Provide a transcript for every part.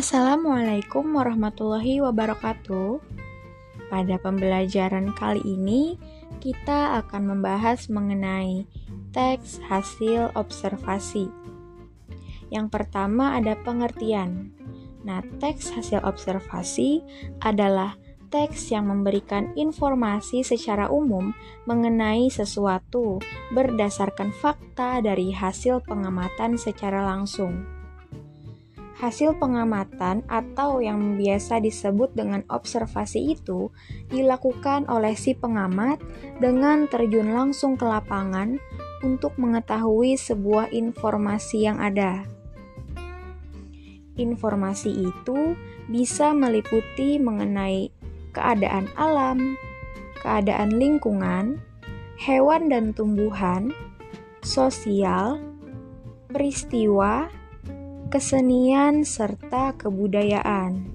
Assalamualaikum warahmatullahi wabarakatuh. Pada pembelajaran kali ini, kita akan membahas mengenai teks hasil observasi. Yang pertama ada pengertian. Nah, teks hasil observasi adalah teks yang memberikan informasi secara umum mengenai sesuatu berdasarkan fakta dari hasil pengamatan secara langsung. Hasil pengamatan atau yang biasa disebut dengan observasi itu dilakukan oleh si pengamat dengan terjun langsung ke lapangan untuk mengetahui sebuah informasi yang ada. Informasi itu bisa meliputi mengenai keadaan alam, keadaan lingkungan, hewan dan tumbuhan, sosial, peristiwa, kesenian, serta kebudayaan.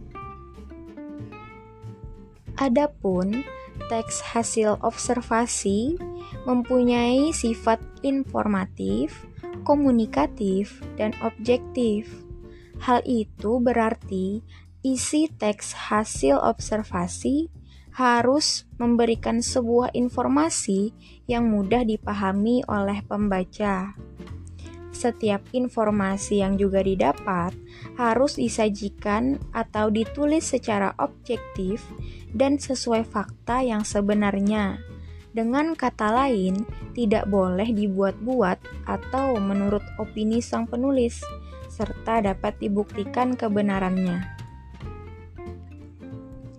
Adapun teks hasil observasi mempunyai sifat informatif, komunikatif, dan objektif. Hal itu berarti isi teks hasil observasi harus memberikan sebuah informasi yang mudah dipahami oleh pembaca setiap informasi yang juga didapat harus disajikan atau ditulis secara objektif dan sesuai fakta yang sebenarnya. Dengan kata lain, tidak boleh dibuat-buat atau menurut opini sang penulis, serta dapat dibuktikan kebenarannya.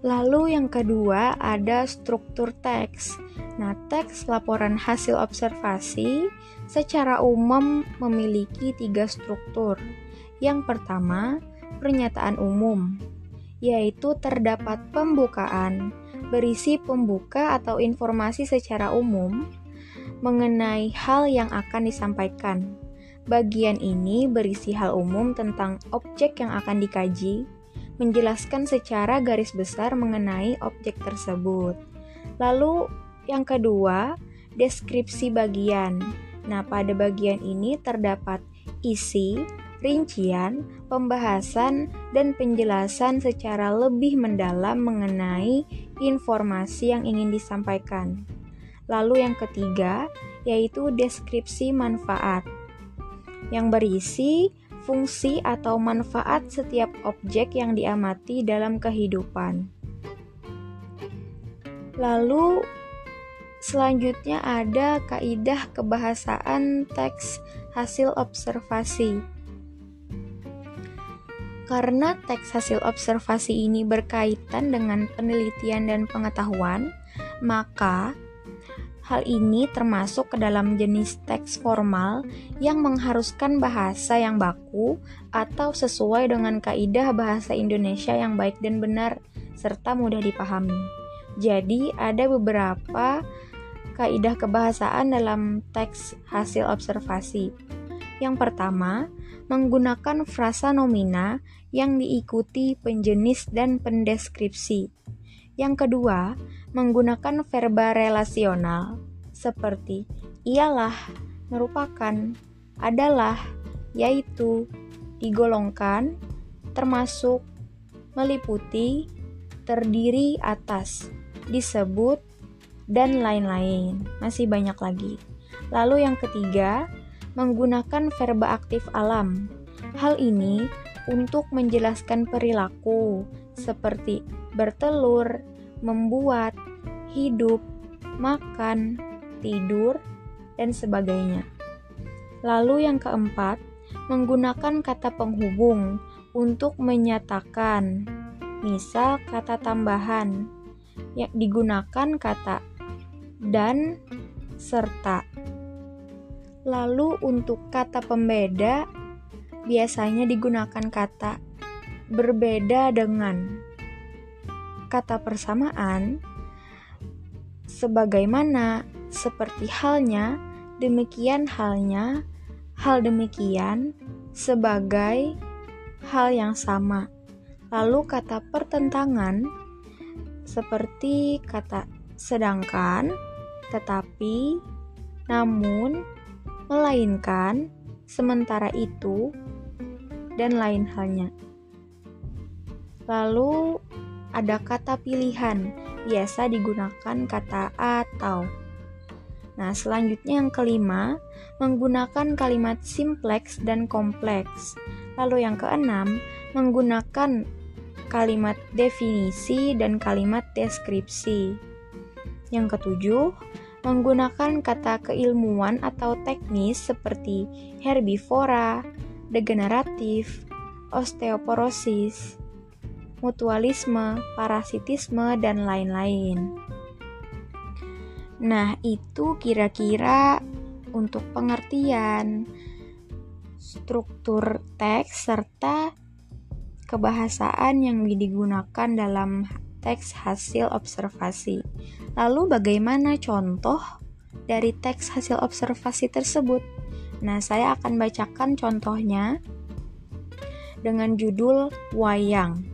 Lalu, yang kedua ada struktur teks. Nah, teks laporan hasil observasi secara umum memiliki tiga struktur. Yang pertama, pernyataan umum, yaitu terdapat pembukaan, berisi pembuka atau informasi secara umum mengenai hal yang akan disampaikan. Bagian ini berisi hal umum tentang objek yang akan dikaji, menjelaskan secara garis besar mengenai objek tersebut. Lalu, yang kedua, deskripsi bagian. Nah, pada bagian ini terdapat isi, rincian, pembahasan, dan penjelasan secara lebih mendalam mengenai informasi yang ingin disampaikan. Lalu, yang ketiga yaitu deskripsi manfaat, yang berisi fungsi atau manfaat setiap objek yang diamati dalam kehidupan. Lalu, Selanjutnya ada kaidah kebahasaan teks hasil observasi. Karena teks hasil observasi ini berkaitan dengan penelitian dan pengetahuan, maka hal ini termasuk ke dalam jenis teks formal yang mengharuskan bahasa yang baku atau sesuai dengan kaidah bahasa Indonesia yang baik dan benar serta mudah dipahami. Jadi, ada beberapa kaidah kebahasaan dalam teks hasil observasi. Yang pertama, menggunakan frasa nomina yang diikuti penjenis dan pendeskripsi. Yang kedua, menggunakan verba relasional seperti ialah, merupakan, adalah, yaitu, digolongkan, termasuk, meliputi, terdiri atas, disebut, dan lain-lain. Masih banyak lagi. Lalu yang ketiga, menggunakan verba aktif alam. Hal ini untuk menjelaskan perilaku seperti bertelur, membuat, hidup, makan, tidur, dan sebagainya. Lalu yang keempat, menggunakan kata penghubung untuk menyatakan, misal kata tambahan yang digunakan kata dan serta. Lalu untuk kata pembeda biasanya digunakan kata berbeda dengan kata persamaan sebagaimana seperti halnya demikian halnya hal demikian sebagai hal yang sama lalu kata pertentangan seperti kata sedangkan, tetapi, namun, melainkan, sementara itu, dan lain halnya. Lalu ada kata pilihan, biasa digunakan kata atau. Nah, selanjutnya yang kelima, menggunakan kalimat simplex dan kompleks. Lalu yang keenam, menggunakan kalimat definisi dan kalimat deskripsi. Yang ketujuh, menggunakan kata keilmuan atau teknis seperti herbivora, degeneratif, osteoporosis, mutualisme, parasitisme, dan lain-lain. Nah, itu kira-kira untuk pengertian struktur teks serta kebahasaan yang digunakan dalam teks hasil observasi. Lalu bagaimana contoh dari teks hasil observasi tersebut? Nah, saya akan bacakan contohnya dengan judul Wayang.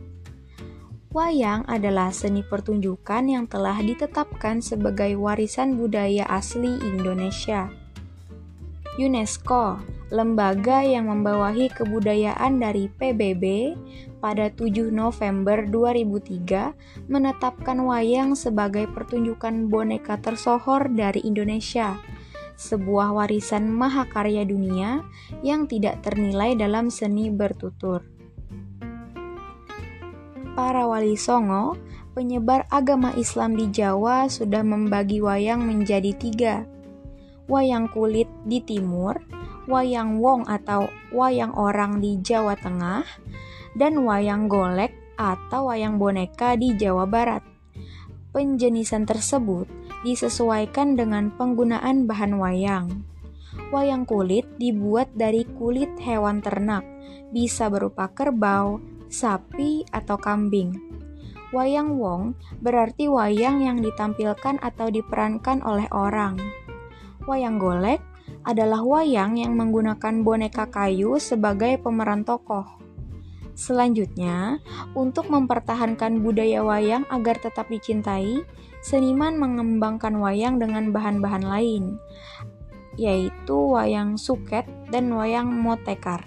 Wayang adalah seni pertunjukan yang telah ditetapkan sebagai warisan budaya asli Indonesia. UNESCO, lembaga yang membawahi kebudayaan dari PBB, pada 7 November 2003 menetapkan wayang sebagai pertunjukan boneka tersohor dari Indonesia, sebuah warisan mahakarya dunia yang tidak ternilai dalam seni bertutur para wali songo, penyebar agama Islam di Jawa sudah membagi wayang menjadi tiga. Wayang kulit di timur, wayang wong atau wayang orang di Jawa Tengah, dan wayang golek atau wayang boneka di Jawa Barat. Penjenisan tersebut disesuaikan dengan penggunaan bahan wayang. Wayang kulit dibuat dari kulit hewan ternak, bisa berupa kerbau, sapi, atau kambing. Wayang wong berarti wayang yang ditampilkan atau diperankan oleh orang. Wayang golek adalah wayang yang menggunakan boneka kayu sebagai pemeran tokoh. Selanjutnya, untuk mempertahankan budaya wayang agar tetap dicintai, seniman mengembangkan wayang dengan bahan-bahan lain, yaitu wayang suket dan wayang motekar.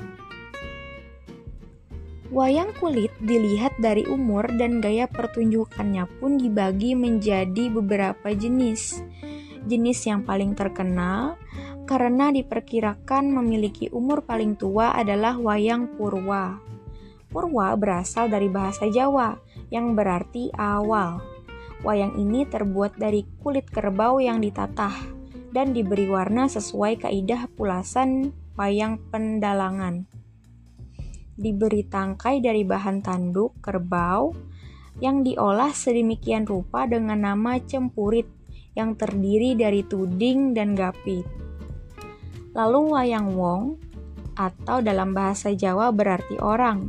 Wayang kulit dilihat dari umur dan gaya pertunjukannya pun dibagi menjadi beberapa jenis. Jenis yang paling terkenal karena diperkirakan memiliki umur paling tua adalah wayang purwa. Purwa berasal dari bahasa Jawa yang berarti awal. Wayang ini terbuat dari kulit kerbau yang ditatah dan diberi warna sesuai kaidah pulasan wayang pendalangan diberi tangkai dari bahan tanduk kerbau yang diolah sedemikian rupa dengan nama cempurit yang terdiri dari tuding dan gapit. Lalu wayang wong atau dalam bahasa Jawa berarti orang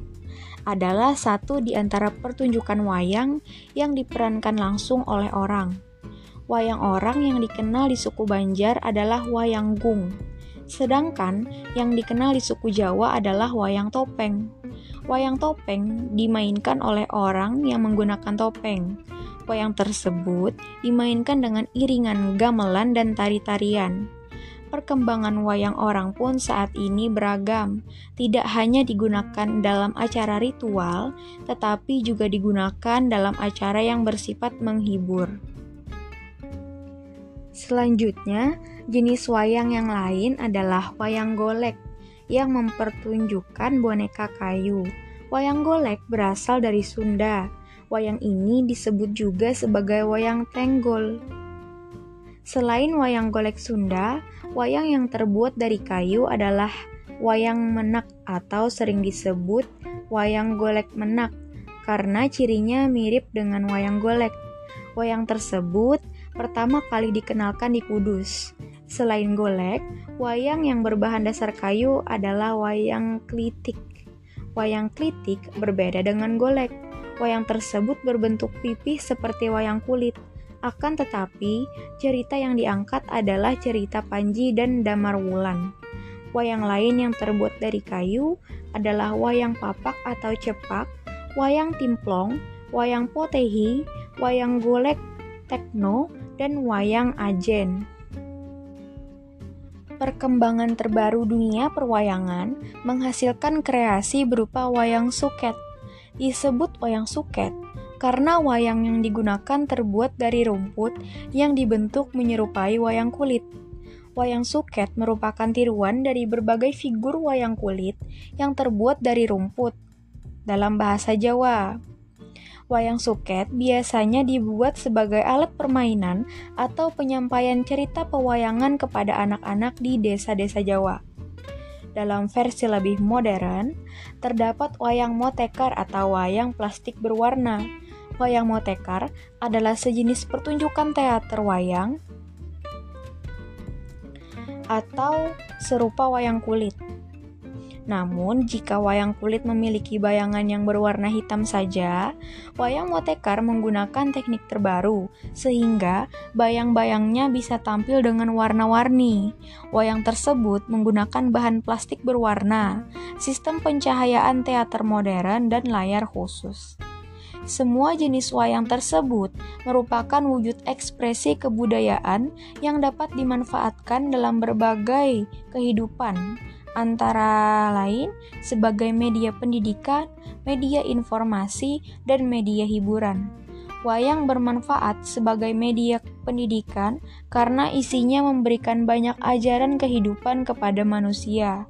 adalah satu di antara pertunjukan wayang yang diperankan langsung oleh orang. Wayang orang yang dikenal di suku Banjar adalah wayang gung Sedangkan yang dikenal di suku Jawa adalah wayang topeng. Wayang topeng dimainkan oleh orang yang menggunakan topeng. Wayang tersebut dimainkan dengan iringan gamelan dan tari-tarian. Perkembangan wayang orang pun saat ini beragam, tidak hanya digunakan dalam acara ritual, tetapi juga digunakan dalam acara yang bersifat menghibur. Selanjutnya, Jenis wayang yang lain adalah wayang golek yang mempertunjukkan boneka kayu. Wayang golek berasal dari Sunda. Wayang ini disebut juga sebagai wayang tenggol. Selain wayang golek Sunda, wayang yang terbuat dari kayu adalah wayang menak atau sering disebut wayang golek menak karena cirinya mirip dengan wayang golek. Wayang tersebut pertama kali dikenalkan di Kudus. Selain golek, wayang yang berbahan dasar kayu adalah wayang klitik. Wayang klitik berbeda dengan golek. Wayang tersebut berbentuk pipih seperti wayang kulit. Akan tetapi, cerita yang diangkat adalah cerita Panji dan Damar Wulan. Wayang lain yang terbuat dari kayu adalah wayang papak atau cepak, wayang timplong, wayang potehi, wayang golek tekno, dan wayang ajen. Perkembangan terbaru dunia perwayangan menghasilkan kreasi berupa wayang suket. disebut wayang suket karena wayang yang digunakan terbuat dari rumput yang dibentuk menyerupai wayang kulit. Wayang suket merupakan tiruan dari berbagai figur wayang kulit yang terbuat dari rumput. Dalam bahasa Jawa, wayang suket biasanya dibuat sebagai alat permainan atau penyampaian cerita pewayangan kepada anak-anak di desa-desa Jawa. Dalam versi lebih modern, terdapat wayang motekar atau wayang plastik berwarna. Wayang motekar adalah sejenis pertunjukan teater wayang atau serupa wayang kulit. Namun, jika wayang kulit memiliki bayangan yang berwarna hitam saja, wayang motekar menggunakan teknik terbaru, sehingga bayang-bayangnya bisa tampil dengan warna-warni. Wayang tersebut menggunakan bahan plastik berwarna, sistem pencahayaan teater modern, dan layar khusus. Semua jenis wayang tersebut merupakan wujud ekspresi kebudayaan yang dapat dimanfaatkan dalam berbagai kehidupan, antara lain sebagai media pendidikan, media informasi, dan media hiburan. Wayang bermanfaat sebagai media pendidikan karena isinya memberikan banyak ajaran kehidupan kepada manusia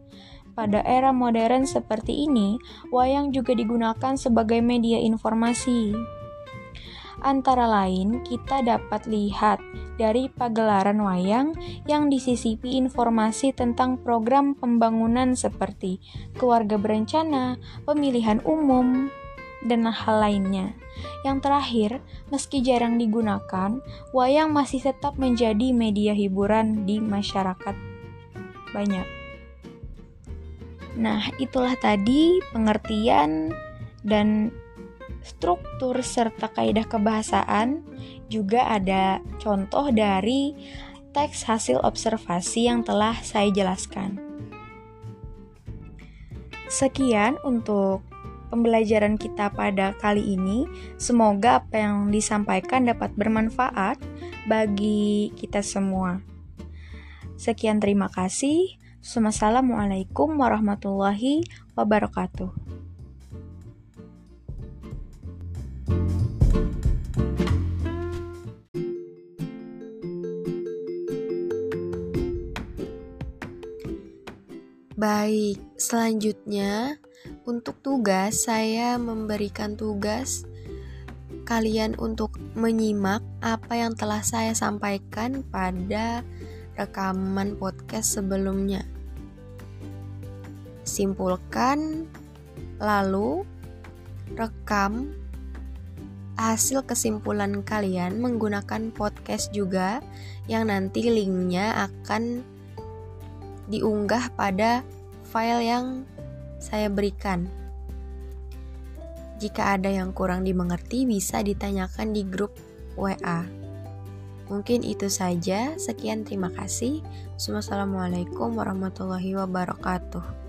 pada era modern seperti ini, wayang juga digunakan sebagai media informasi. Antara lain, kita dapat lihat dari pagelaran wayang yang disisipi informasi tentang program pembangunan seperti keluarga berencana, pemilihan umum, dan hal lainnya. Yang terakhir, meski jarang digunakan, wayang masih tetap menjadi media hiburan di masyarakat banyak. Nah, itulah tadi pengertian dan struktur serta kaidah kebahasaan. Juga ada contoh dari teks hasil observasi yang telah saya jelaskan. Sekian untuk pembelajaran kita pada kali ini. Semoga apa yang disampaikan dapat bermanfaat bagi kita semua. Sekian, terima kasih. Assalamualaikum warahmatullahi wabarakatuh. Baik, selanjutnya untuk tugas saya memberikan tugas kalian untuk menyimak apa yang telah saya sampaikan pada rekaman podcast sebelumnya simpulkan, lalu rekam hasil kesimpulan kalian menggunakan podcast juga yang nanti linknya akan diunggah pada file yang saya berikan. Jika ada yang kurang dimengerti bisa ditanyakan di grup WA. Mungkin itu saja. Sekian terima kasih. Wassalamualaikum warahmatullahi wabarakatuh.